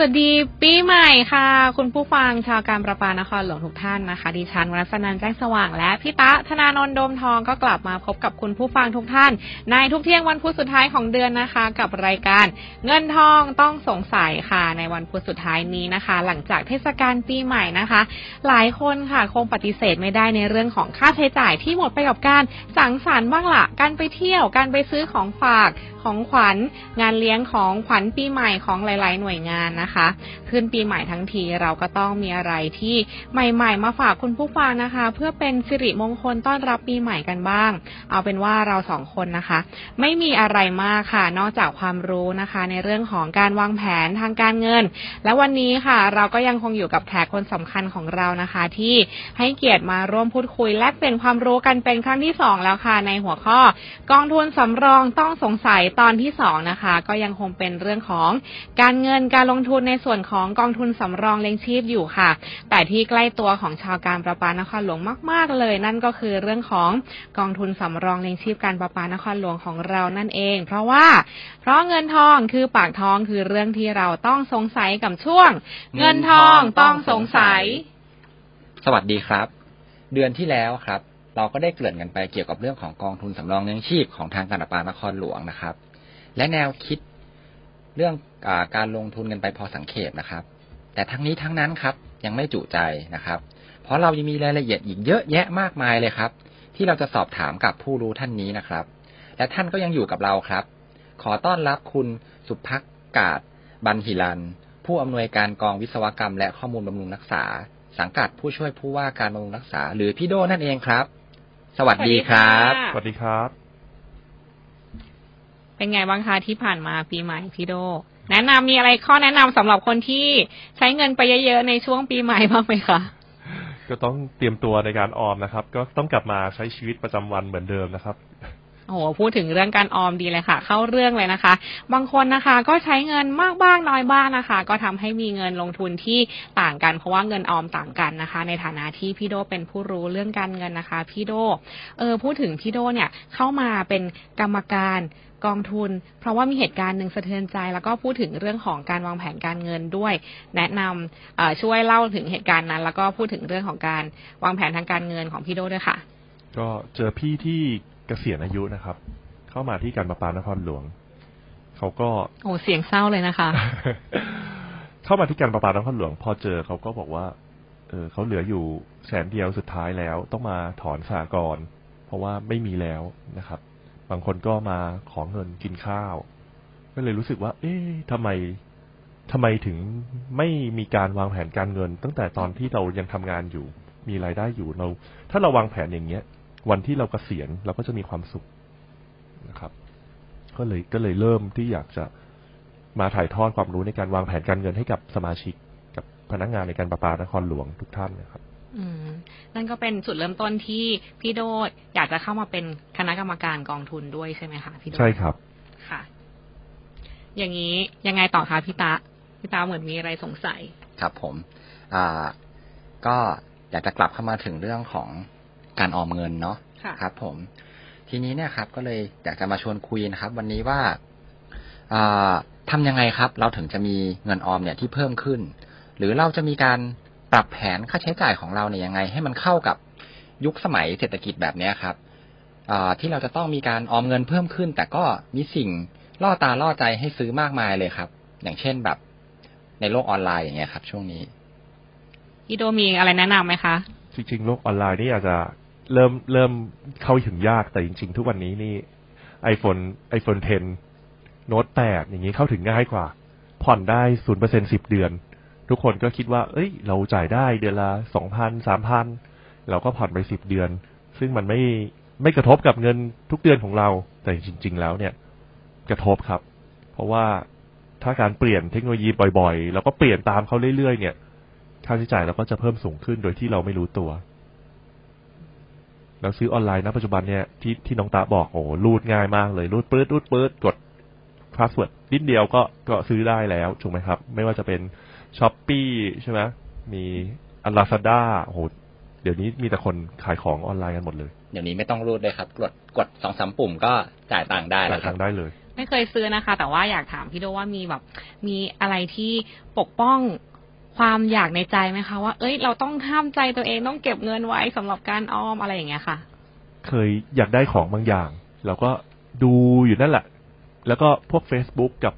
วัสดีปีใหม่ค่ะ คุณผู้ฟังชาวการประปานครหลวงทุกท่านนะคะ ดิฉันวรสนันแจ้งสว่างและพี่ตะธนานนท์โดมทองก็กลับมาพบกับคุณผู้ฟังทุกท่าน ในทุกเที่ยงวันพุธสุดท้ายของเดือนนะคะ กับรายการเงินทองต้องสงสัยค่ะ ในวันพุธสุดท้ายนี้นะคะ หลังจากเทศกาลปีใหม่นะคะ หลายคนค่ะคงปฏิเสธไม่ได้ในเรื่องของค่าใช้จ่ายที่หมดไปกับการสังสรรค์บ้างละการไปเที่ยวการไปซื้อของฝากของขวัญ งานเลี้ยงของขวัญปีใหม่ของหลาย ๆ หน่วยงานนะคะขึ้นปีใหม่ทั้งทีเราก็ต้องมีอะไรที่ใหม่ ๆ มาฝากคุณผู้ฟังนะคะ เพื่อเป็นสิริมงคลต้อนรับปีใหม่กันบ้าง เอาเป็นว่าเราสองคนนะคะ ไม่มีอะไรมากค่ะ นอกจากความรู้นะคะ ในเรื่องของการวางแผนทางการเงิน และวันนี้ค่ะ เราก็ยังคงอยู่กับแขกคนสำคัญของเรานะคะ ที่ให้เกียรติมาร่วมพูดคุยแลกเปลี่ยนความรู้กันเป็นครั้งที่สองแล้วค่ะ ในหัวข้อกองทุนสำรองต้องสงสัยตอนที่สองนะคะ ก็ยังคงเป็นเรื่องของการเงินการลงทุนในส่วนของกองทุนสำรองเลี้ยงชีพอยู่ค่ะ แต่ที่ใกล้ตัวของชาวการประปานครหลวงมาก ๆ เลย นั่นก็คือเรื่องของกองทุนสำรองเลี้ยงชีพการประปานครหลวงของเรานั่นเอง เพราะว่า เพราะเงินทองคือปากท้องคือเรื่องที่เราต้องสงสัยกับช่วง เงินทองต้องสงสัย สวัสดีครับ เดือนที่แล้วครับ เราก็ได้เกริ่นกันไปเกี่ยวกับเรื่องของกองทุนสำรองเลี้ยงชีพของทางการประปานครหลวงนะครับ และแนวคิด เรื่องอการลงทุนกันไปพอสังเขปนะครับ แต่ทั้งนี้ทั้งนั้นครับยังไม่จุใจนะครับ เพราะเรายังมีรายละเอียดอีกเยอะแยะมากมายเลยครับ ที่เราจะสอบถามกับผู้รู้ท่านนี้นะครับ และท่านก็ยังอยู่กับเราครับ ขอต้อนรับคุณสุภักกาศบันหิลัน ผู้อำนวยการกองวิศวกรรม และข้อมูลบำรุงรักษา สังกัดผู้ช่วยผู้ว่าการบำรุงรักษา หรือพี่โดนั่นเองครับ สวัสดีครับ สวัสดีครับ เป็นไงบ้างคะที่ผ่านมาปีใหม่พี่โด แนะนำมีอะไรข้อแนะนำสำหรับคนที่ใช้เงินไปเยอะๆในช่วงปีใหม่บ้างไหมคะก็ต้องเตรียมตัวในการออมนะครับ ก็ต้องกลับมาใช้ชีวิตประจำวันเหมือนเดิมนะครับโอ้โหพูดถึงเรื่องการออมดีเลยค่ะ เข้าเรื่องเลยนะคะ บางคนนะคะ ก็ใช้เงินมากบ้างน้อยบ้างนะคะ ก็ทำให้มีเงินลงทุนที่ต่างกันเพราะว่าเงินออมต่างกันนะคะ ในฐานะที่พี่โดเป็นผู้รู้เรื่องการเงินนะคะ พี่โดเออพูดถึงพี่โดเนี่ยเข้ามาเป็นกรรมการ กองทุน เพราะว่ามีเหตุการณ์หนึ่งสะเทือนใจ แล้วก็พูดถึงเรื่องของการวางแผนการเงินด้วย แนะนำเอ่อช่วยเล่าถึงเหตุการณ์นั้น แล้วก็พูดถึงเรื่องของการวางแผนทางการเงินของพี่โดด้วยค่ะ ก็เจอพี่ที่เกษียณอายุนะครับ เข้ามาที่การประปานครหลวงเขาก็โอ้เสียงเศร้าเลยนะคะ เข้ามาที่การประปานครหลวง พอเจอเขาก็บอกว่า เออเขาเหลืออยู่แสนเดียวสุดท้ายแล้ว ต้องมาถอนสากรณ์เพราะว่าไม่มีแล้วนะครับ บางคนก็มาขอเงินกินข้าว ก็เลยรู้สึกว่า เอ๊ะทำไมทำไมถึงไม่มีการวางแผนการเงิน ตั้งแต่ตอนที่เรายังทำงานอยู่ มีรายได้อยู่เรา ถ้าเราวางแผนอย่างเงี้ย วันที่เรากเกษียณเราก็จะมีความสุขนะครับ ก็เลยก็เลยเริ่มที่อยากจะมาถ่ายทอดความรู้ในการวางแผนการเงินให้กับสมาชิก กับพนักงานในการประปานครหลวงทุกท่านนะครับ นั่นก็เป็นจุดเริ่มต้นที่พี่โดอยากจะเข้ามาเป็นคณะกรรมการกองทุนด้วยใช่ไหมคะพี่โดใช่ครับ ค่ะ อย่างนี้ยังไงต่อคะพี่ตาพี่ตาเหมือนมีอะไรสงสัย ครับผม อ่า ก็อยากจะกลับเข้ามาถึงเรื่องของการออมเงินเนาะค่ะครับ ผม ทีนี้เนี่ยครับ ก็เลยอยากจะมาชวนคุยนะครับ วันนี้ว่าอ่าทำยังไงครับ เราถึงจะมีเงินออมเนี่ยที่เพิ่มขึ้น หรือเราจะมีการ ปรับแผนค่าใช้จ่ายของเราเนี่ยยังไง ให้มันเข้ากับยุคสมัยเศรษฐกิจแบบเนี้ยครับอ่าที่เราจะต้องมีการออมเงินเพิ่มขึ้น แต่ก็มีสิ่งล่อตาล่อใจให้ซื้อมากมายเลยครับ อย่างเช่นแบบในโลกออนไลน์อย่างเงี้ยครับ ช่วงนี้พี่โดมีอะไรแนะนำไหมคะ จริง ๆ โลกออนไลน์นี่อาจจะเริ่มเริ่มเข้าถึงยากแต่จริง ๆ ทุกวันนี้นี่ iPhone iPhone 10โน้ต8อย่างนี้เข้าถึงง่ายกว่า ผ่อนได้ศูนเปอร์เซ็นสิบเดือน ทุกคนก็คิดว่า เอ้ย เราจ่ายได้เดือนละสองพันสามพันเราก็ผ่อนไปสิบเดือน ซึ่งมันไม่ไม่กระทบกับเงินทุกเดือนของเรา แต่จริง ๆ แล้วเนี่ย กระทบครับ เพราะว่าถ้าการเปลี่ยนเทคโนโลยีบ่อยๆ แล้วก็เปลี่ยนตามเขาเรื่อยๆ เนี่ย ค่าใช้จ่ายเราก็จะเพิ่มสูงขึ้นโดยที่เราไม่รู้ตัว เราซื้อออนไลน์นะปัจจุบันเนี่ยที่ที่น้องตาบอกโอ้โหรูดง่ายมากเลยรูดปื๊ดรูดปื๊ดกด password นิดเดียวก็ก็ซื้อได้แล้วถูกไหมครับ ไม่ว่าจะเป็น Shopee ใช่ไหมมีอัลลาซาด้าโอ้โหเดี๋ยวนี้มีแต่คนขายของออนไลน์กันหมดเลย เดี๋ยวนี้ไม่ต้องรูดเลยครับ กดกดสองสามปุ่มก็จ่ายตังค์ได้จ่าแล้ยวครัทาบงได้เลย ไม่เคยซื้อนะคะ แต่ว่าอยากถามพี่โดว่ามีแบบ มีอะไรที่ปกป้องความอยากในใจไหมคะว่า เอ้ย เราต้องห้ามใจตัวเองต้องเก็บเงินไว้สำหรับการออมอะไรอย่างเงี้ยค่ะ เคยอยากได้ของบางอย่างเราก็ดูอยู่นั่นแหละ แล้วก็พวก Facebook กับ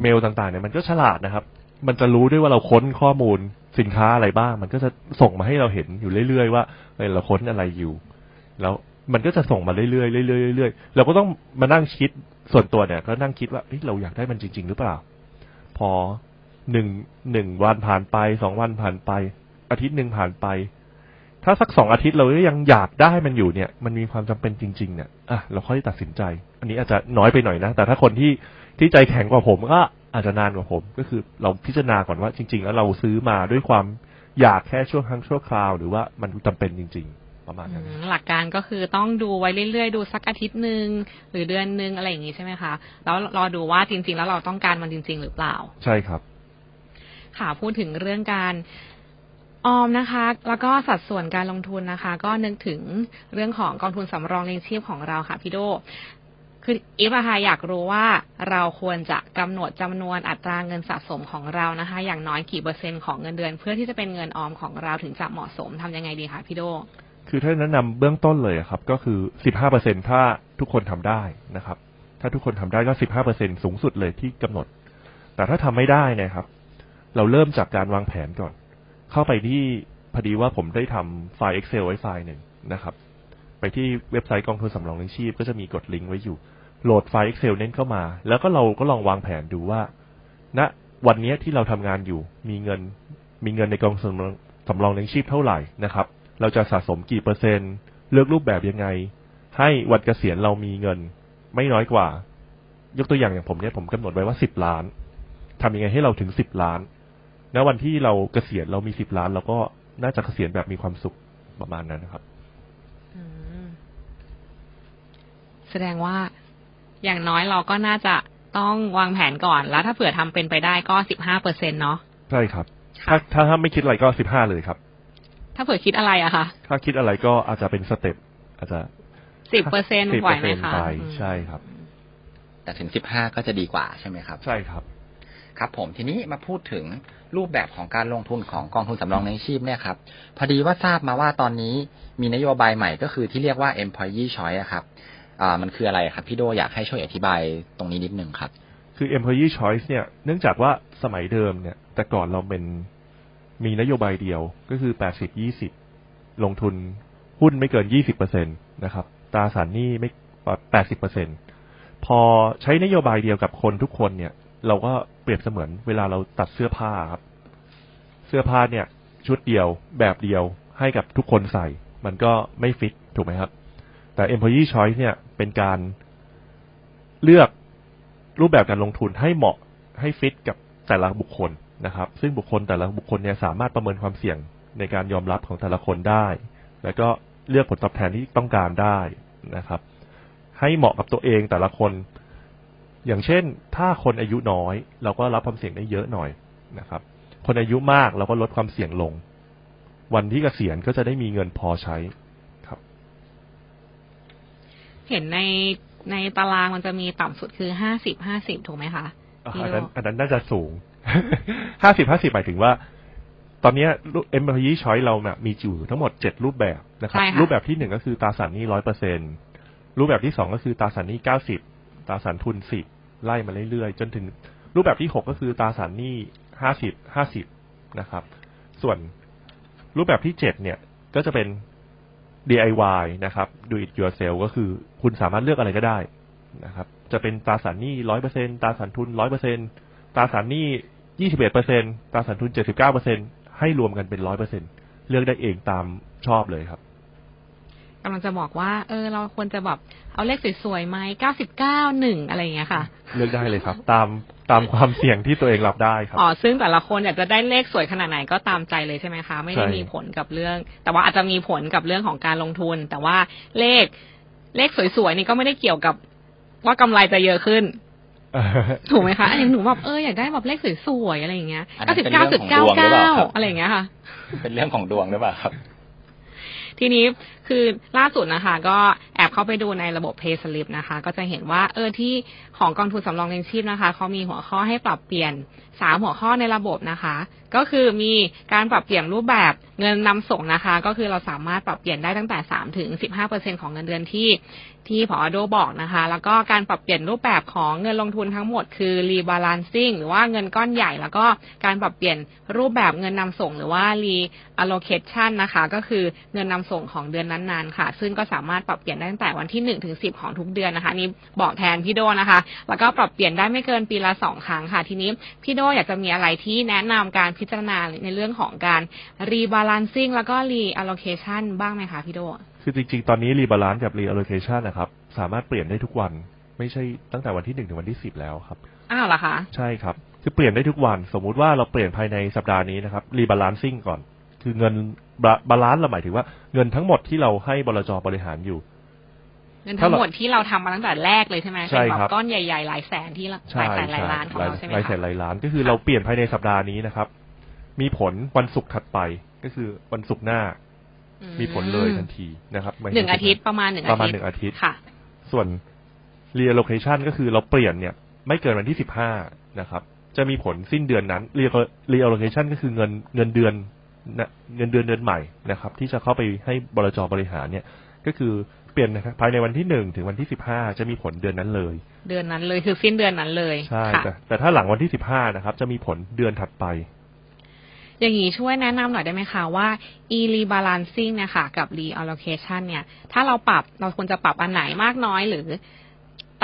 เมลต่างๆเนี่ยมันก็ฉลาดนะครับ มันจะรู้ด้วยว่าเราค้นข้อมูลสินค้าอะไรบ้าง มันก็จะส่งมาให้เราเห็นอยู่เรื่อยๆว่าเราค้นอะไรอยู่ แล้วมันก็จะส่งมาเรื่อยๆเรื่อยๆเรื่อยๆเราก็ต้องมานั่งคิดส่วนตัวเนี่ย ก็นั่งคิดว่าเฮ้ยเราอยากได้มันจริง ๆ หรือเปล่า พอหนึ่งหนึ่งวันผ่านไปสองวันผ่านไป อาทิตย์หนึ่งผ่านไป ถ้าสักสองอาทิตย์เราก็ยังอยากได้มันอยู่เนี่ย มันมีความจำเป็นจริง ๆ เนี่ยอะเราค่อยตัดสินใจ อันนี้อาจจะน้อยไปหน่อยนะ แต่ถ้าคนที่ที่ใจแข็งกว่าผมก็ อาจจะนานกว่าผม ก็คือเราพิจารณาก่อนว่าจริง ๆ แล้วเราซื้อมาด้วยความอยากแค่ช่วงครั้งชั่วคราว หรือว่ามันจำเป็นจริง ๆ ประมาณนั้นอืมหลักการก็คือต้องดูไว้เรื่อยๆ ดูสักอาทิตย์หนึ่งหรือเดือนหนึ่งอะไรอย่างงี้ใช่ไหมคะ แล้วรอดูว่าจริง ๆ แล้วเราต้องการมันจริง ๆ หรือเปล่า ใช่ครับ ค่ะพูดถึงเรื่องการออมนะคะ แล้วก็สัดส่วนการลงทุนนะคะ ก็นึกถึงเรื่องของกองทุนสำรองเลี้ยงชีพของเราค่ะพี่โด คืออีฟอะค่ะอยากรู้ว่าเราควรจะกำหนดจำนวนอัตราเงินสะสมของเรานะคะ อย่างน้อยกี่เปอร์เซ็นต์ของเงินเดือน เพื่อที่จะเป็นเงินออมของเราถึงจะเหมาะสมทำยังไงดีคะพี่โด คือถ้าแนะนำเบื้องต้นเลยครับ ก็คือสิบห้าเปอร์เซ็นถ้าทุกคนทำได้นะครับ ถ้าทุกคนทำได้ก็สิบห้าเปอร์เซ็นสูงสุดเลยที่กำหนด แต่ถ้าทำไม่ได้นะครับ เราเริ่มจากการวางแผนก่อน เข้าไปที่พอดีว่าผมได้ทำไฟล์ Excel ไว้ไฟล์หนึ่งนะครับ ไปที่เว็บไซต์กองทุนสำรองเลี้ยงชีพ ก็จะมีกดลิงก์ไว้อยู่ โหลดไฟล์ Excel เน้นเข้ามา แล้วก็เราก็ลองวางแผนดูว่าณวันนี้ที่เราทำงานอยู่ มีเงิน มีเงินในกองสำรองสำรองเลี้ยงชีพเท่าไหร่นะครับ เราจะสะสมกี่เปอร์เซ็นต์ เลือกรูปแบบยังไง ให้วันเกษียณเรามีเงิน ไม่น้อยกว่า ยกตัวอย่างอย่างผมเนี่ยผมกำหนดไว้ว่าสิบล้านทำยังไงให้เราถึงสิบล้านณวันที่เราเกษียณเรามีสิบล้านเราก็น่าจะเกษียณแบบมีความสุขประมาณนั้นนะครับ อืม แสดงว่าอย่างน้อยเราก็น่าจะต้องวางแผนก่อนแล้วถ้าเผื่อทำเป็นไปได้ก็สิบห้าเปอร์เซ็นเนาะใช่ครับค่ะถ้าถ้าถ้าไม่คิดอะไรก็สิบห้าเลยครับ ถ้าเผื่อคิดอะไรอะคะถ้าคิดอะไรก็อาจจะเป็นสเต็ปอาจจะสิบเปอร์เซ็นไหวไหมคะ10%ไปอืมใช่ครับ แต่ถึงสิบห้าก็จะดีกว่าใช่ไหมครับ ใช่ครับ ครับผมทีนี้มาพูดถึงรูปแบบของการลงทุนของกองทุนสำรองเลี้ยงชีพเนี่ยครับ พอดีว่าทราบมาว่าตอนนี้มีนโยบายใหม่ก็คือที่เรียกว่า employee choice อะครับ อ่ามันคืออะไรครับ พี่โดอยากให้ช่วยอธิบายตรงนี้นิดนึงครับ คือ employee choice เนี่ยเนื่องจากว่าสมัยเดิมเนี่ย แต่ก่อนเราเป็นมีนโยบายเดียวก็คือแปดสิบยี่สิบลงทุนหุ้นไม่เกินยี่สิบเปอร์เซ็นตนะครับตราสารหนี้ไม่แปดสิบเปอร์เซ็นพอใช้นโยบายเดียวกับคนทุกคนเนี่ย เราก็เปรียบเสมือนเวลาเราตัดเสื้อผ้าครับ เสื้อผ้าเนี่ย ชุดเดียวแบบเดียวให้กับทุกคนใส่ มันก็ไม่ฟิตถูกไหมครับ แต่ employee choice เนี่ยเป็นการเลือกรูปแบบการลงทุนให้เหมาะให้ฟิตกับแต่ละบุคคลนะครับ ซึ่งบุคคลแต่ละบุคคลเนี่ยสามารถประเมินความเสี่ยงในการยอมรับของแต่ละคนได้ แล้วก็เลือกผลตอบแทนที่ต้องการได้นะครับ ให้เหมาะกับตัวเองแต่ละคน อย่างเช่น ถ้าคนอายุน้อย เราก็รับความเสี่ยงได้เยอะหน่อยนะครับ คนอายุมากเราก็ลดความเสี่ยงลง วันที่เกษียณก็จะได้มีเงินพอใช้ เห็นในในตารางมันจะมีต่ำสุดคือห้าสิบห้าสิบถูกไหมคะอ่าพี่อันโดนั้นอันนั้นน่าจะสูงห้าสิบห้าสิบหมายถึงว่า ตอนเนี้เอ็มพีช้อยเราเนี่ยมีอยู่ทั้งหมดเจ็ดรูปแบบนะครับใช่ค่ะรูปแบบที่หนึ่งก็คือตราสารหนี้ร้อยเปอร์เซ็นรูปแบบที่สองก็คือตราสารหนี้เก้าสิบตราสารทุนสิบไล่มาเรื่อยๆ จนถึงรูปแบบที่หกก็คือตราสารหนี้ห้าสิบห้าสิบนะครับ ส่วนรูปแบบที่เจ็ดเนี่ยก็จะเป็น DIY นะครับ do it yourself ก็คือคุณสามารถเลือกอะไรก็ได้นะครับ จะเป็นตราสารหนี้ร้อยเปอร์เซ็นตราสารทุนร้อยเปอร์เซ็นตราสารหนี้ยี่สิบเอ็ดเปอร์เซ็นตราสารทุนเจ็ดสิบเก้าเปอร์เซ็นให้รวมกันเป็นร้อยเปอร์เซ็นเลือกได้เองตามชอบเลยครับกำลังจะบอกว่า เออ เราควรจะแบบเอาเลขสวยๆไหมเก้าสิบเก้าหนึ่งอะไรอย่างเงี้ยค่ะ เลือกได้เลยครับ ตาม ตามความเสี่ยงที่ตัวเองรับได้ครับอ๋อซึ่งแต่ละคนอยากจะได้เลขสวยขนาดไหนก็ตามใจเลยใช่ไหมคะ ไม่ได้ใช่มีผลกับเรื่อง แต่ว่าอาจจะมีผลกับเรื่องของการลงทุน แต่ว่าเลขเลขสวยๆนี่ก็ไม่ได้เกี่ยวกับว่ากำไรจะเยอะขึ้นถูกไหมคะอันนี้หนูแบบเอออยากได้แบบเลขสวยๆอะไรอย่างเงี้ยอันนั้เก้านสิบเป็นเก้าเรื่จุอดงขเก้าองดวงหรือเปเก้าล่าครับอะไรอย่างเงี้ยค่ะ เป็นเรื่องของดวงหรือเปล่าครับ ทีนี้คือล่าสุดนะคะ ก็แอบเข้าไปดูในระบบ Pay Slip นะคะ ก็จะเห็นว่าเออที่ของกองทุนสำรองเลี้ยงชีพนะคะเขามีหัวข้อให้ปรับเปลี่ยนสามหัวข้อในระบบนะคะ ก็คือมีการปรับเปลี่ยนรูปแบบเงินนำส่งนะคะ ก็คือเราสามารถปรับเปลี่ยนได้ตั้งแต่สามถึงสิบห้าเปอร์เซ็นของเงินเดือนที่ที่พอโดบอกนะคะ แล้วก็การปรับเปลี่ยนรูปแบบของเงินลงทุนทั้งหมดคือ rebalancing หรือว่าเงินก้อนใหญ่ แล้วก็การปรับเปลี่ยนรูปแบบเงินนำส่ง หรือว่า reallocation นะคะ ก็คือเงินนำส่งของเดือนนั้นๆค่ะ ซึ่งก็สามารถปรับเปลี่ยนได้ตั้งแต่วันที่หนึ่งถึงสิบของทุกเดือนนะคะนี่บอกแทนพี่โดนะคะ แล้วก็ปรับเปลี่ยนได้ไม่เกินปีละสองครั้งค่ะ ทีนี้พี่โดอยากจะมีอะไรที่แนะนำการพิจารณาในเรื่องของการ rebalancing แล้วก็ reallocation บ้างไหมคะพี่โดคือจริงๆ ตอนนี้รีบาลานซ์กับรีอ l ล o เคชันนะครับ สามารถเปลี่ยนได้ทุกวัน ไม่ใช่ตั้งแต่วันที่หนึ่งถึงวันที่สิบแล้วครับ อ้าวเหรอคะ ใช่ครับ คือเปลี่ยนได้ทุกวัน สมมุติว่าเราเปลี่ยนภายในสัปดาห์นี้นะครับ rebalancing ก่อน คือเงิน balance เราหมายถึงว่าเงินทั้งหมดที่เราให้บลจบริหารอยู่เงินทั้งหมดที่เราทำมาตั้งแต่แรกเลยใช่ไหมใช่เป็นครับแบบก้อนใหญ่ๆ หลายแสนที่ละหลายแสนหลายล้านของเราใช่ไหมหลายแสคะหลายล้านก็คือเราเปลี่ยนภายในสัปดาห์นี้นะครับ มีผลวันศุกร์ถัดไปก็คือวันศุกร์หน้าอืมีผลเลยทันทีนะครับไม่หนึ่งอาทิตย์ประมาณหนึ่งประมาณอาทิตย์หนึ่งอาทิตย์ค่ะ ส่วน reallocation ก็คือเราเปลี่ยนเนี่ย ไม่เกินวันที่สิบห้านะครับ จะมีผลสิ้นเดือนนั้น reallocation ก็คือเงินเงินเดือนนะ เงินเดือนเดือนใหม่นะครับ ที่จะเข้าไปให้บลจบริหารเนี่ยก็คือเปลี่ยนนะครับภายในวันที่หนึ่งถึงวันที่สิบห้าจะมีผลเดือนนั้นเลย เดือนนั้นเลยคือสิ้นเดือนนั้นเลยใช่ค่ะแต่แต่ถ้าหลังวันที่สิบห้านะครับ จะมีผลเดือนถัดไป อย่างนี้ช่วยแนะนำหน่อยได้ไหมคะว่า rebalancing เนี่ยค่ะกับ reallocation เนี่ย ถ้าเราปรับเราควรจะปรับอันไหนมากน้อยหรือ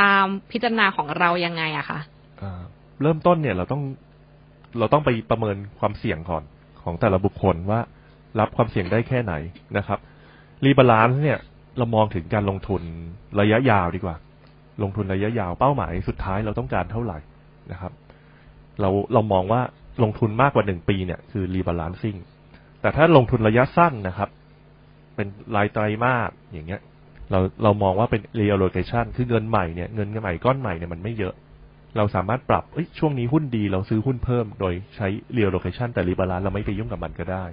ตามพิจารณาของเรายังไงอะคะอ่าเริ่มต้นเนี่ยเราต้องเราต้องไปประเมินความเสี่ยงก่อน ของแต่ละบุคคลว่ารับความเสี่ยงได้แค่ไหนนะครับ rebalance เนี่ยเรามองถึงการลงทุนระยะยาวดีกว่า ลงทุนระยะยาวเป้าหมายสุดท้ายเราต้องการเท่าไหร่นะครับ เราเรามองว่าลงทุนมากกว่าหนึ่งปีเนี่ยคือ rebalancing แต่ถ้าลงทุนระยะสั้นนะครับ เป็นรายไตรมาสอย่างเงี้ย เราเรามองว่าเป็น reallocation คือเงินใหม่เนี่ยเงินใหม่ก้อนใหม่เนี่ยมันไม่เยอะ เราสามารถปรับเอ้ยช่วงนี้หุ้นดีเราซื้อหุ้นเพิ่มโดยใช้ reallocation แต่ rebalance เราไม่ไปยุ่งกับมันก็ได้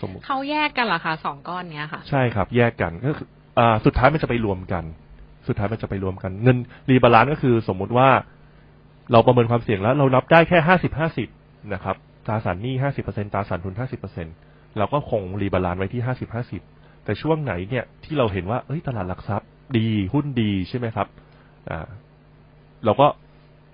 สมมติเขาแยกกันเหรอคะสองก้อนเนี้ยค่ะ ใช่ครับ แยกกันก็คืออ่าสุดท้ายมันจะไปรวมกัน สุดท้ายมันจะไปรวมกัน เงิน rebalance ก็คือสมมุติว่า เราประเมินความเสี่ยงแล้ว เรารับได้แค่ห้าสิบห้าสิบนะครับตราสารหนี้ห้าสิบเปอร์เซ็นต์ตราสารทุนห้าสิบเปอร์เซ็นต์เราก็คง rebalance ไว้ที่ห้าสิบห้าสิบแต่ช่วงไหนเนี่ยที่เราเห็นว่าเอ้ยตลาดหลักทรัพย์ ดีหุ้นดีใช่ไหมครับ อ่า เราก็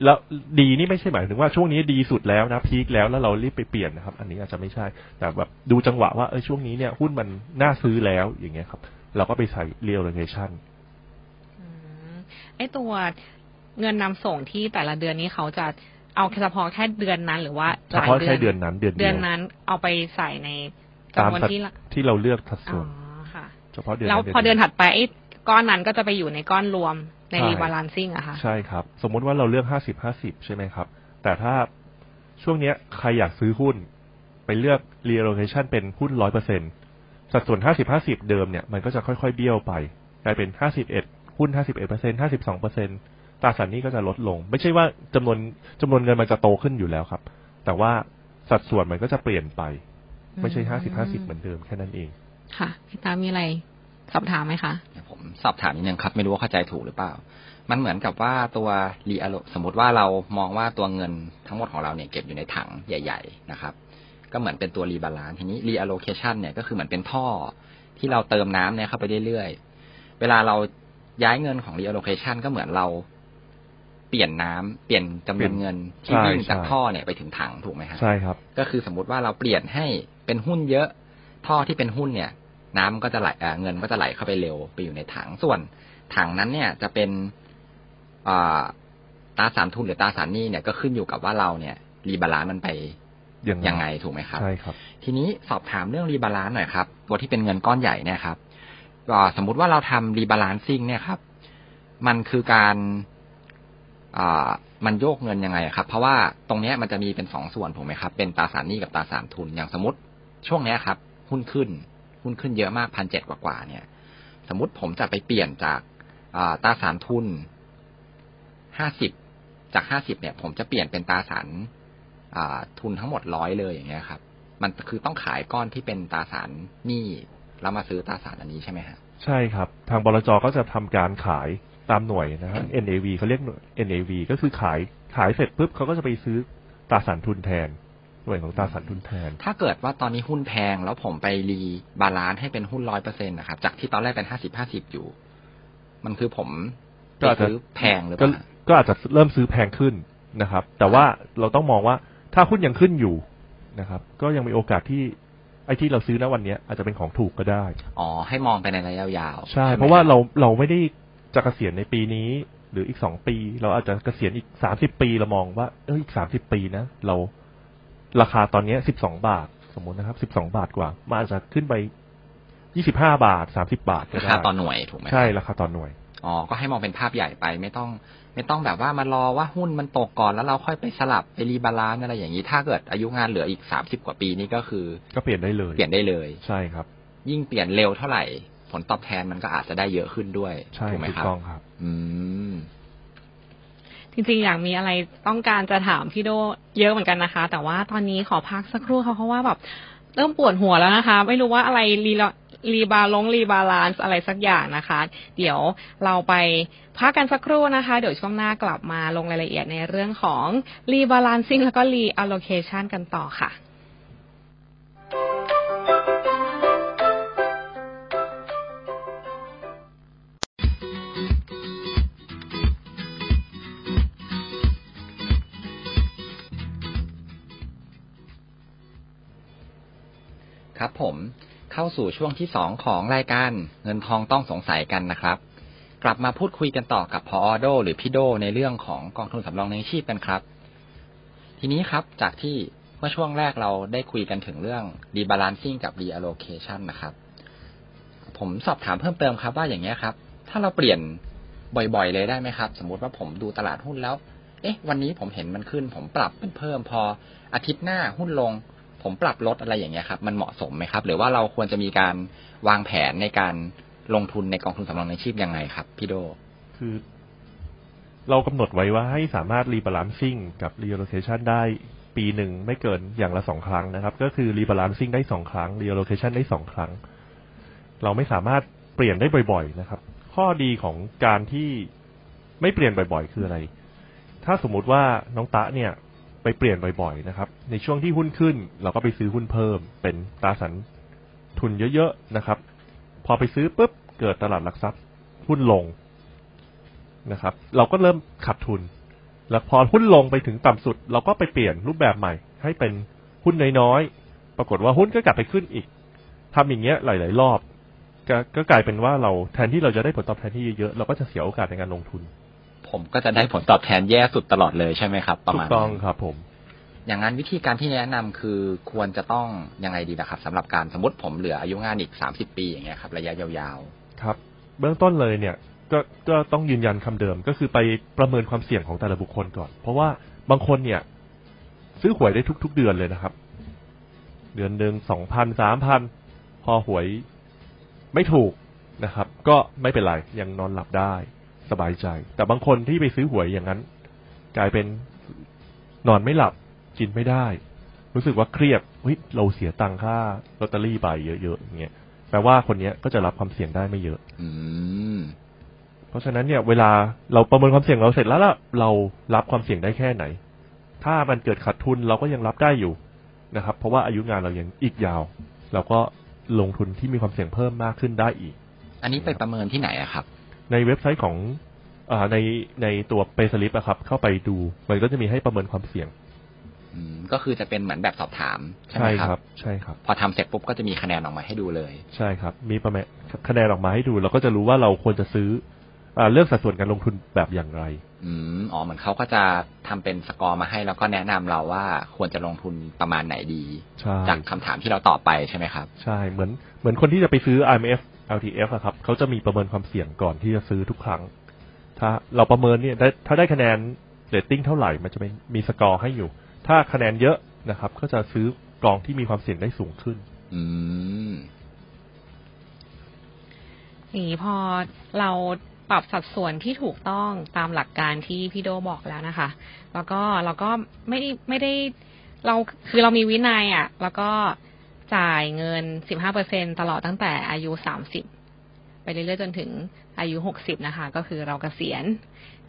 แล้วดีนี่ไม่ใช่หมายถึงว่าช่วงนี้ดีสุดแล้วนะ peak แล้วแล้วเรารีบไปเปลี่ยนนะครับ อันนี้อาจจะไม่ใช่ แต่แบบดูจังหวะว่าเออช่วงนี้เนี่ยหุ้นมันน่าซื้อแล้วอย่างเงี้ยครับ เราก็ไปใส่ reallocation อืมไอตัวเงินนำส่งที่แต่ละเดือนนี้เขาจะเอาเฉพาะแค่เดือนนั้น หรือว่าหเฉลายพาะเดืแค่อนเดือนนั้น เดือนเดืเดีอยนวนั้น เอาไปใส่ในตามจำนวนสัดที่ละที่เราเลือกสัดอ๋ส่อวนค่ะเฉพาะเดือนแล้วนั้นพอเดือนถัดไปไอ้ก้อนนั้นก็จะไปอยู่ในก้อนรวม ในใช่ rebalancing อะค่ะ ใช่ครับ สมมุติว่าเราเลือกห้าสิบห้าสิบใช่ไหมครับ แต่ถ้าช่วงเนี้ยใครอยากซื้อหุ้น ไปเลือก reallocation เป็นหุ้นร้อยเปอร์เซ็นสัดส่วนห้าสิบห้าสิบเดิมเนี่ยมันก็จะค่อยๆเบี้ยวไปกลายเป็นห้าสิบเอ็ดหุ้นห้าสิบเอ็ดเปอร์เซ็นห้าสิบสองเปอร์เซ็นตราสารหนี้ก็จะลดลง ไม่ใช่ว่าจำนวนจำนวนเงินมันจะโตขึ้นอยู่แล้วครับ แต่ว่าสัดส่วนมันก็จะเปลี่ยนไป ไม่ใช่ห้าสิบห้าสิบเหมือนเดิมแค่นั้นเอง ค่ะพี่ตามีอะไร สอบถามไหมคะเดี๋ยวผมสอบถามนิดนึงครับ ไม่รู้ว่าเข้าใจถูกหรือเปล่า มันเหมือนกับว่าตัวรีอ l สมมติว่าเรามองว่าตัวเงินทั้งหมดของเราเนี่ยเก็บอยู่ในถังใหญ่ ๆ นะครับ ก็เหมือนเป็นตัวรีบาลานทีนี้ reallocation เนี่ยก็คือเหมือนเป็นท่อที่เราเติมน้ำเนี่ยเข้าไปเรื่อยๆ เวลาเราย้ายเงินของ reallocation ก็เหมือนเราเปลี่ยนน้ำเปลี่ยนจำนวนเงินที่ใช่วิ่งจากใช่ท่อเนี่ยไปถึงถังถูกไหมครับใช่ครับ ก็คือสมมุติว่าเราเปลี่ยนให้เป็นหุ้นเยอะ ท่อที่เป็นหุ้นเนี่ย น้ำก็จะไหลเอ่อเงินก็จะไหลเข้าไปเร็วไปอยู่ในถังส่วน ถังนั้นเนี่ยจะเป็นอ่าตราสารทุนหรือตราสารหนี้เนี่ยก็ขึ้นอยู่กับว่าเราเนี่ย rebalance มันไปยังยังไงถูกไหมครับใช่ครับ ทีนี้สอบถามเรื่อง rebalance หน่อยครับตัวที่เป็นเงินก้อนใหญ่เนี่ยครับก็สมมุติว่าเราทำ rebalancing เนี่ยครับ มันคือการอ่ามันโยกเงินยังไงครับ เพราะว่าตรงเนี้ยมันจะมีเป็นสองส่วนถูกไหมครับ เป็นตราสารหนี้กับตราสารทุนอย่างสมมติช่วงเนี้ยครับ หุ้นขึ้น หุ้นขึ้นเยอะมากพันเจ็ดกว่าๆเนี่ย สมมติผมจะไปเปลี่ยนจากตราสารทุนห้าสิบจากห้าสิบเนี่ย ผมจะเปลี่ยนเป็นตราสารทุนทั้งหมดร้อยเลยอย่างเงี้ยครับ มันคือต้องขายก้อนที่เป็นตราสารหนี้แล้วมาซื้อตราสารอันนี้ใช่ไหมฮะใช่ครับ ทางบลจก็จะทำการขายตามหน่วยนะครับ NAV เขาเรียก NAV ก็คือขายขายเสร็จปุ๊บเขาก็จะไปซื้อตราสารทุนแทน หน่วยของตราสารทุนแทน ถ้าเกิดว่าตอนนี้หุ้นแพงแล้วผมไป rebalance ให้เป็นหุ้นร้อยเปอร์เซ็นต์นะครับ จากที่ตอนแรกเป็นห้าสิบห้าสิบอยู่ มันคือผมก็อาจจะซื้อแพงหรือเปก็ล่าก็อาจจะเริ่มซื้อแพงขึ้นนะครับ แต่ว่าเราต้องมองว่าถ้าหุ้นยังขึ้นอยู่นะครับ ก็ยังมีโอกาสที่ไอ้ที่เราซื้อณวันเนี้ยอาจจะเป็นของถูกก็ได้ อ๋อ ให้มองไปในระยะยาว ใช่ไหมเพราะว่าเราเราไม่ได้จะเกษียณในปีนี้ หรืออีกสองปี เราอาจจะเกษียณอีกสามสิบปีเรามองว่าเอออีกสามสิบปีนะเรา ราคาตอนเนี้ยสิบสองบาทสมมตินะครับสิบสองบาทกว่ามันอาจจะขึ้นไปยี่สิบห้าบาทสามสิบบาทก็ได้ราคาต่อหน่วยถูกไหมใช่ราคาต่อหน่วยอ๋อก็ให้มองเป็นภาพใหญ่ไปไม่ต้อง ไม่ต้องแบบว่ามารอว่าหุ้นมันตกก่อนแล้วเราค่อยไปสลับไป rebalance อะไรอย่างนี้ ถ้าเกิดอายุงานเหลืออีกสามสิบกว่าปีนี่ก็คือ ก็เปลี่ยนได้เลย เปลี่ยนได้เลยใช่ครับ ยิ่งเปลี่ยนเร็วเท่าไหร่ ผลตอบแทนมันก็อาจจะได้เยอะขึ้นด้วยใช่ถูกไหมถูกครับต้องครับ อืม จริงๆ อยากมีอะไรต้องการจะถามพี่โดเยอะเหมือนกันนะคะ แต่ว่าตอนนี้ขอพักสักครู่ค่ะเพราะว่าแบบเริ่มปวดหัวแล้วนะคะ ไม่รู้ว่าอะไรรีรีบาลง rebalance อะไรสักอย่างนะคะ เดี๋ยวเราไปพักกันสักครู่นะคะ เดี๋ยวช่วงหน้ากลับมาลงรายละเอียดในเรื่องของ rebalancing แล้วก็ reallocation กันต่อค่ะ เข้าสู่ช่วงที่สองของรายการเงินทองต้องสงสัยกันนะครับ กลับมาพูดคุยกันต่อกับพออโด หรือพี่โดในเรื่องของกองทุนสำรองเลี้ยงชีพกันครับ ทีนี้ครับจากที่เมื่อช่วงแรกเราได้คุยกันถึงเรื่อง rebalancing กับ reallocation นะครับ ผมสอบถามเพิ่มเติมครับว่าอย่างนี้ยครับ ถ้าเราเปลี่ยนบ่อยๆ เลยได้ไหมครับ สมมติว่าผมดูตลาดหุ้นแล้ว เอ๊ะ วันนี้ผมเห็นมันขึ้น ผมปรับเป็นเพิ่มพออาทิตย์หน้าหุ้นลง ผมปรับลดอะไรอย่างเงี้ยครับ มันเหมาะสมไหมครับ หรือว่าเราควรจะมีการวางแผนในการลงทุนในกองทุนสำรองเลี้ยงชีพยังไงครับ พี่โด คือ เรากำหนดไว้ว่าให้สามารถรีบาลานซิ่งกับรี a l ล c a t i o n ได้ปีหนึ่งไม่เกินอย่างละสองครั้งนะครับ ก็คือรีบาลานซิ่งได้สองครั้งรี a l ล c a t i o n ได้สองครั้ง เราไม่สามารถเปลี่ยนได้บ่อยๆนะครับ ข้อดีของการที่ไม่เปลี่ยนบ่อยๆ คืออะไร ถ้าสมมุติว่าน้องตะเนี่ย ไปเปลี่ยนบ่อยๆนะครับ ในช่วงที่หุ้นขึ้น เราก็ไปซื้อหุ้นเพิ่ม เป็นตราสารทุนเยอะๆนะครับ พอไปซื้อปุ๊บเกิดตลาดหลักทรัพย์ หุ้นลงนะครับ เราก็เริ่มขาดทุน แล้วพอหุ้นลงไปถึงต่ำสุด เราก็ไปเปลี่ยนรูปแบบใหม่ ให้เป็นหุ้นน้อยๆปรากฏว่าหุ้นก็กลับไปขึ้นอีกทำอย่างเงี้ยหลาย ๆ รอบกก็กลายเป็นว่าเราแทนที่เราจะได้ผลตอบแทนที่เยอะๆเราก็จะเสียโอกาสในการลงทุน ผมก็จะได้ผลตอบแทนแย่สุดตลอดเลยใช่ไหมครับ ประถูมาณกต้องนั้นครับผม อย่างนั้นวิธีการที่แนะนำคือควรจะต้องยังไงดีนะครับสำหรับการสมมติผมเหลืออายุงานอีกสามสิบปีอย่างเงี้ยครับ ระยะยาวครับ เบื้องต้นเลยเนี่ยก็ก็ต้องยืนยันคำเดิมก็คือไปประเมินความเสี่ยงของแต่ละบุคคลก่อน เพราะว่าบางคนเนี่ย ซื้อหวยได้ทุก ๆ เดือนเลยนะครับ เดือนหนึ่งสองพันสามพันพอหวยไม่ถูกนะครับ ก็ไม่เป็นไรยังนอนหลับได้ สบายใจ แต่บางคนที่ไปซื้อหวยอย่างนั้น กลายเป็นนอนไม่หลับ กินไม่ได้ รู้สึกว่าเครียดเฮ้ยเราเสียตังค่าลอตเตอรี่ไปเยอะๆอย่างเงี้ยแปลว่าคนเนี้ยก็จะรับความเสี่ยงได้ไม่เยอะๆอืมเพราะฉะนั้นเนี่ย เวลาเราประเมินความเสี่ยงเราเสร็จแล้วล่ะเรารับความเสี่ยงได้แค่ไหน ถ้ามันเกิดขาดทุนเราก็ยังรับได้อยู่นะครับ เพราะว่าอายุงานเรายังอีกยาว เราก็ลงทุนที่มีความเสี่ยงเพิ่มมากขึ้นได้อีก อันนี้ไปประเมินที่ไหนอะครับ ในเว็บไซต์ของอาในในตัวเปสลิปอะครับ เข้าไปดู มันก็จะมีให้ประเมินความเสี่ยงอืมก็คือจะเป็นเหมือนแบบสอบถามใช่ไหมครับ ใช่ครับ พอทำเสร็จปุ๊บก็จะมีคะแนนออกมาให้ดูเลย ใช่ครับ มีประมาณคะแนนออกมาให้ดู เราก็จะรู้ว่าเราควรจะซื้ออาเลือกสัดส่วนการลงทุนแบบอย่างไร อืมอ๋อเหมือนเขาก็จะทำเป็นสกอร์มาให้ แล้วก็แนะนำเราว่าควรจะลงทุนประมาณไหนดีใช่จากคำถามที่เราตอบไปใช่ไหมครับ ใช่ เหมือนเหมือนคนที่จะไปซื้อ RMF LTF อะครับเขาจะมีประเมินความเสี่ยงก่อนที่จะซื้อทุกครั้ง ถ้าเราประเมินเนี่ยได้ถ้าได้คะแนนเรตติ้งเท่าไหร่มันจะเป็นมีสกอร์ให้อยู่ ถ้าคะแนนเยอะนะครับ ก็จะซื้อกองที่มีความเสี่ยงได้สูงขึ้น อืมอย่างนี้พอเราปรับสัดส่วนที่ถูกต้องตามหลักการที่พี่โดบอกแล้วนะคะ แล้วก็เราก็ไม่ได้ไม่ได้เราคือเรามีวินัยอะ่ะ แล้วก็ จ่ายเงิน 15%ตลอดตั้งแต่อายุ 30 ไปเรื่อยๆ จนถึงอายุ 60 นะคะ ก็คือเรากเกษียณ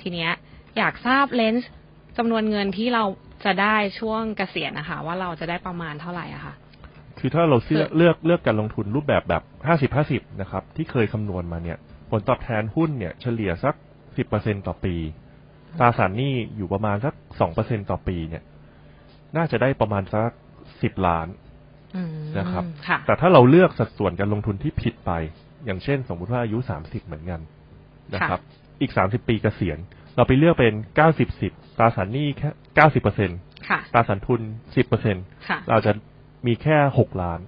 ทีเนี้ยอยากทราบเลนส์จำนวนเงินที่เราจะได้ช่วงเกษียณนะคะ ว่าเราจะได้ประมาณเท่าไหร่อะคะคือถ้าเราเลือกเลือกเลือกการลงทุนรูปแบบแบบห้าสิบห้าสิบนะครับ ที่เคยคำนวณมาเนี่ย ผลตอบแทนหุ้นเนี่ยเฉลี่ยสักสิบเปอร์เซ็นต่อปีตราสารหนี้อยู่ประมาณสักสองเปอร์เซ็นต่อปีเนี่ย น่าจะได้ประมาณสักสิบล้านอืม นะครับค่ะแต่ถ้าเราเลือกสัดส่วนการลงทุนที่ผิดไป อย่างเช่น สมมุติว่าอายุสามสิบเหมือนกันนะครับ อีกสามสิบปีเกษียณ เราไปเลือกเป็นเก้าสิบสิบตราสารหนี้แค่เก้าสิบเปอร์เซ็นค่ะตราสารทุนสิบเปอร์เซ็นค่ะเราจะมีแค่หกล้าน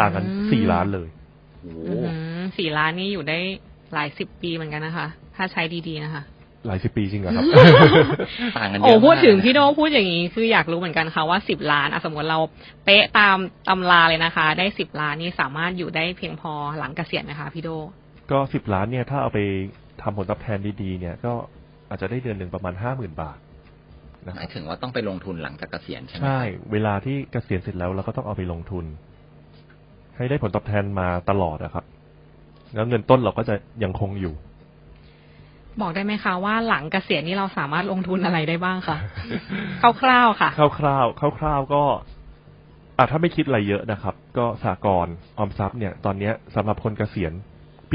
ต่างกันอืมสี่ล้านเลยโอ้โหอือหือสี่ล้านนี่อยู่ได้หลายสิบปีเหมือนกันนะคะ ถ้าใช้ดีๆนะคะ หลายสิบปีจริงเหรอครับ ต่างกันเยโอ้อะมากพูดถึงพี่โดพูดอย่างนี้คืออยากรู้เหมือนกันค่ะว่าสิบล้านอะสมมติเราเป๊ะตามตำราเลยนะคะ ได้สิบล้านนี่สามารถอยู่ได้เพียงพอหลังเกษียณไหมคะพี่โดก็สิบล้านเนี่ยถ้าเอาไปทำผลตอบแทนดีๆ เนี่ยก็อาจจะได้เดือนหนึ่งประมาณห้าหมื่นบาทนะหคมารัยบถึงว่าต้องไปลงทุนหลังจากเกษียณใช่ไหมใช่ เวลาที่เกษียณเสร็จแล้วเราก็ต้องเอาไปลงทุน ให้ได้ผลตอบแทนมาตลอดนะครับ แล้วเงินต้นเราก็จะยังคงอยู่ บอกได้ไหมคะว่าหลังเกษียณนี่เราสามารถลงทุนอะไรได้บ้างคะคร่าวๆค่ะคร่าวๆคร่าวๆก็อะถ้าไม่คิดอะไรเยอะนะครับ ก็สากลออมทรัพย์เนี่ย ตอนเนี้ยสำหรับคนเกษียณ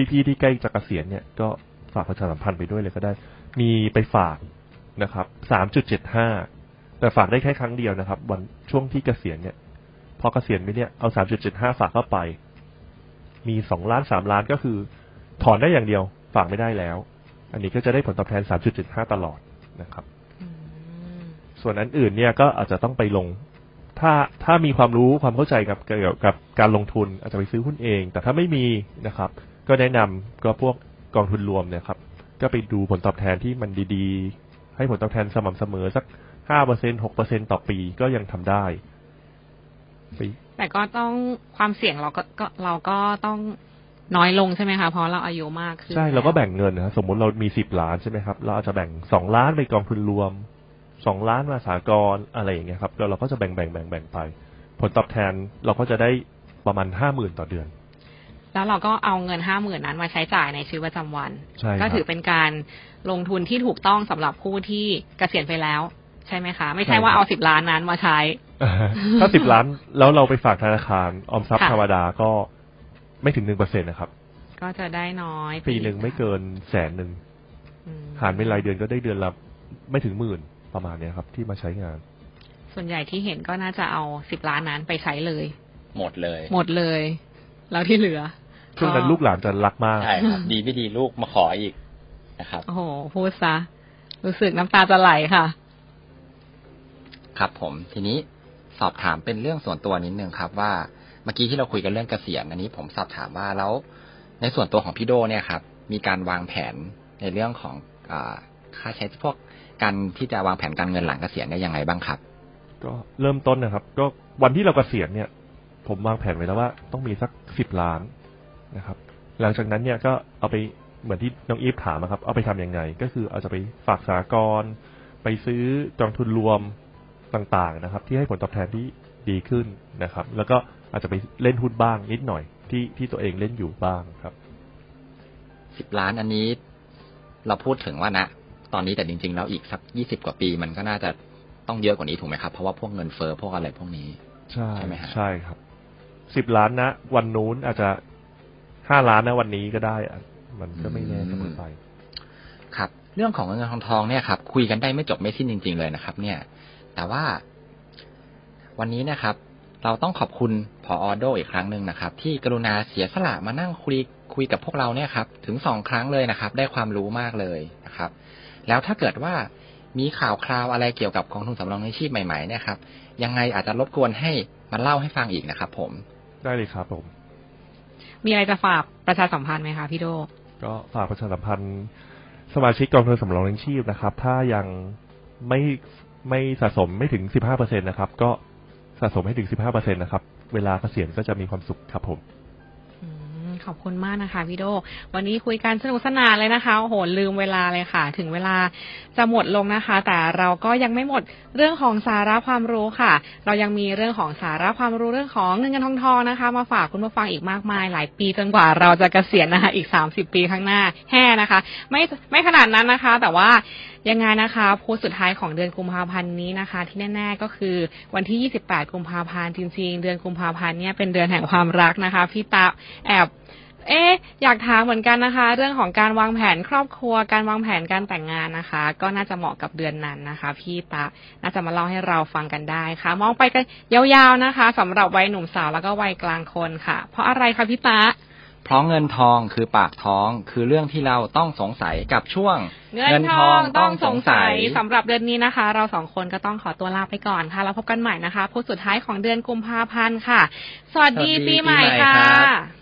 พี่ๆที่ใกล้จะเกษียณเนี่ยก็ฝากประชาสัมพันธ์ไปด้วยเลยก็ได้ มีไปฝากนะครับสามจุดเจ็ดห้าแต่ฝากได้แค่ครั้งเดียวนะครับ วันช่วงที่เกษียณเนี่ย พอเกษียณไปเนี่ยเอาสามจุดเจ็ดห้าฝากเข้าไป มีสองล้านสามล้านก็คือ ถอนได้อย่างเดียว ฝากไม่ได้แล้ว อันนี้ก็จะได้ผลตอบแทนสามจุดเจ็ดห้าตลอดนะครับอืมส่วนอันอื่นเนี่ยก็อาจจะต้องไปลง ถ้าถ้ามีความรู้ความเข้าใจกับเกี่ยวกับการลงทุนอาจจะไปซื้อหุ้นเอง แต่ถ้าไม่มีนะครับ ก็แนะนำก็พวกกองทุนรวมเนี่ยครับ ก็ไปดูผลตอบแทนที่มันดีๆ ให้ผลตอบแทนสม่ำเสมอสักห้าเปอร์เซ็นหกเปอร์เซ็นต่อปีก็ยังทำได้ไปแต่ก็ต้องความเสี่ยงเราก็ก็เราก็ต้อง น้อยลงใช่ไหมคะเพราะเราอายุมากขึ้นใช่เราก็ล้วแบ่งเงินนะครับสมมุติเรามีสิบล้านใช่ไหมครับ เราอาจจะแบ่งสองล้านไปกองทุนรวมสองล้านมาสากลอะไรอย่างเงี้ยครับแล้วเราก็จะแบ่งแบ่งแบ่งแบ่งไป ผลตอบแทนเราก็จะได้ประมาณห้าหมื่นต่อเดือน แล้วเราก็เอาเงินห้าหมื่นนั้นมาใช้จ่ายในชีวิตประจำวันใช่ครับก็ถือเป็นการลงทุนที่ถูกต้องสำหรับผู้ที่เกษียณไปแล้ว ใช่ไหมคะ ไม่ใช่ว่าเอาสิบล้านนั้นมาใช้ ถ้าสิบล้านแล้วเราไปฝากธนาคารออมทรัพย์ค่ะธรรมดาก็ ไม่ถึงหนึ่งเปอร์เซ็นนะครับ ก็จะได้น้อยปีหนึ่งไม่เกินแสนหนึ่งอืมหารเป็นรายเดือนก็ได้เดือนละไม่ถึงหมื่นประมาณเนี้ยครับ ที่มาใช้งาน ส่วนใหญ่ที่เห็นก็น่าจะเอาสิบล้านนั้นไปใช้เลย หมดเลย หมดเลย แล้วที่เหลือช่วงนั้นลูกหลานจะรักมากใช่ครับ ดีไม่ดีลูกมาขออีกนะครับโอ้โหพูดซะรู้สึกน้ำตาจะไหลค่ะ ครับผมทีนี้สอบถามเป็นเรื่องส่วนตัวนิดนึงครับว่าเมื่อกี้ที่เราคุยกันเรื่องเกษียณอันนี้ผมสอบถามว่าแล้วในส่วนตัวของพี่โดเนี่ยครับ มีการวางแผนในเรื่องของอค่าใช้พวกการที่จะวางแผนการเงินหลังเกษียณเนี่ยยังไงบ้างครับ ก็เริ่มต้นนะครับ ก็วันที่เราเกษียณเนี่ย ผมวางแผนไว้แล้วว่าต้องมีสักสิบล้านนะครับ หลังจากนั้นเนี่ยก็เอาไปเหมือนที่น้องอีฟถามนะครับ เอาไปทำยังไง ก็คือเอาจะไปฝากสากลไปซื้อกองทุนรวมต่างๆนะครับ ที่ให้ผลตอบแทนที่ดีขึ้นนะครับ แล้วก็ อาจจะไปเล่นหุ้นบ้างนิดหน่อยที่ที่ตัวเองเล่นอยู่บ้างครับสิบล้านอันนี้เราพูดถึงว่านะตอนนี้แต่จริง ๆ แล้วอีกสักยี่สิบกว่าปี มันก็น่าจะต้องเยอะกว่านี้ถูกไหมครับ เพราะว่าพวกเงินเฟ้อพวกอะไรพวกนี้ ใช่ใช่ไหมฮะใช่ครับสิบล้านนะวันนู้นอาจจะห้าล้านนะวันนี้ก็ได้อะมันก็ไม่แน่เสมอไป ครับ เรื่องของเงินทองทองเนี่ยครับ คุยกันได้ไม่จบไม่สิ้นจริง ๆ เลยนะครับ เนี่ย แต่ว่าวันนี้นะครับ เราต้องขอบคุณพออโดอีกครั้งหนึ่งนะครับ ที่กรุณาเสียสละมานั่งคุยคุยกับพวกเราเนี่ยครับถึงสองครั้งเลยนะครับ ได้ความรู้มากเลยนะครับ แล้วถ้าเกิดว่ามีข่าวคราวอะไรเกี่ยวกับกองทุนสำรองเลี้ยงชีพใหม่ๆเนี่ยครับยังไงอาจจะรบกวนให้มาเล่าให้ฟังอีกนะครับ ผมได้เลยครับผม มีอะไรจะฝากประชาสัมพันธ์ไหมคะพี่โดก็ฝากประชาสัมพันธ์ สมาชิกกองทุนสำรองเลี้ยงชีพนะครับ ถ้ายังไม่ไม่สะสมไม่ถึงสิบห้าเปอร์เซ็นนะครับ ก็ สะสมให้ถึงสิบห้าเปอร์เซ็นนะครับ เวลาเกษียณก็จะมีความสุขครับผมขอบคุณมากนะคะพี่โด วันนี้คุยกันสนุกสนานเลยนะคะโอ้โหลืมเวลาเลยค่ะ ถึงเวลาจะหมดลงนะคะ แต่เราก็ยังไม่หมดเรื่องของสาระความรู้ค่ะ เรายังมีเรื่องของสาระความรู้เรื่องของเงินเงินทองทองนะคะ มาฝากคุณผู้ฟังอีกมากมาย หลายปีจนกว่าเราจะเกษียณนะคะ อีก30ปีข้างหน้าแห่นะคะ ไม่ไม่ขนาดนั้นนะคะ แต่ว่ายังไงนะคะโพสต์สุดท้ายของเดือนกุมภาพันธ์นี้นะคะ ที่แน่ ๆ ก็คือวันที่ 28 กุมภาพันธ์จริงๆ เดือนกุมภาพันธ์เนี่ยเป็นเดือนแห่งความรักนะคะ พี่ตาแอบเอ๊อยากถามเหมือนกันนะคะ เรื่องของการวางแผนครอบครัวการวางแผนการแต่งงานนะคะ ก็น่าจะเหมาะกับเดือนนั้นนะคะ พี่ตาน่าจะมาเล่าให้เราฟังกันได้ค่ะ มองไปกันยาวๆนะคะสำหรับวัยหนุ่มสาวแล้วก็วัยกลางคนค่ะ เพราะอะไรคะพี่ตา เพราะเงินทองคือปากท้องคือเรื่องที่เราต้องสงสัยกับช่วง เงินทองต้องสงสัยสำหรับเดือนนี้นะคะ เราสองคนก็ต้องขอตัวลาไปก่อนค่ะ แล้วพบกันใหม่นะคะโพสต์สุดท้ายของเดือนกุมภาพันธ์ค่ะ สวัสดีสวัสดีปีใหม่ปีใหม่ค่ะครับ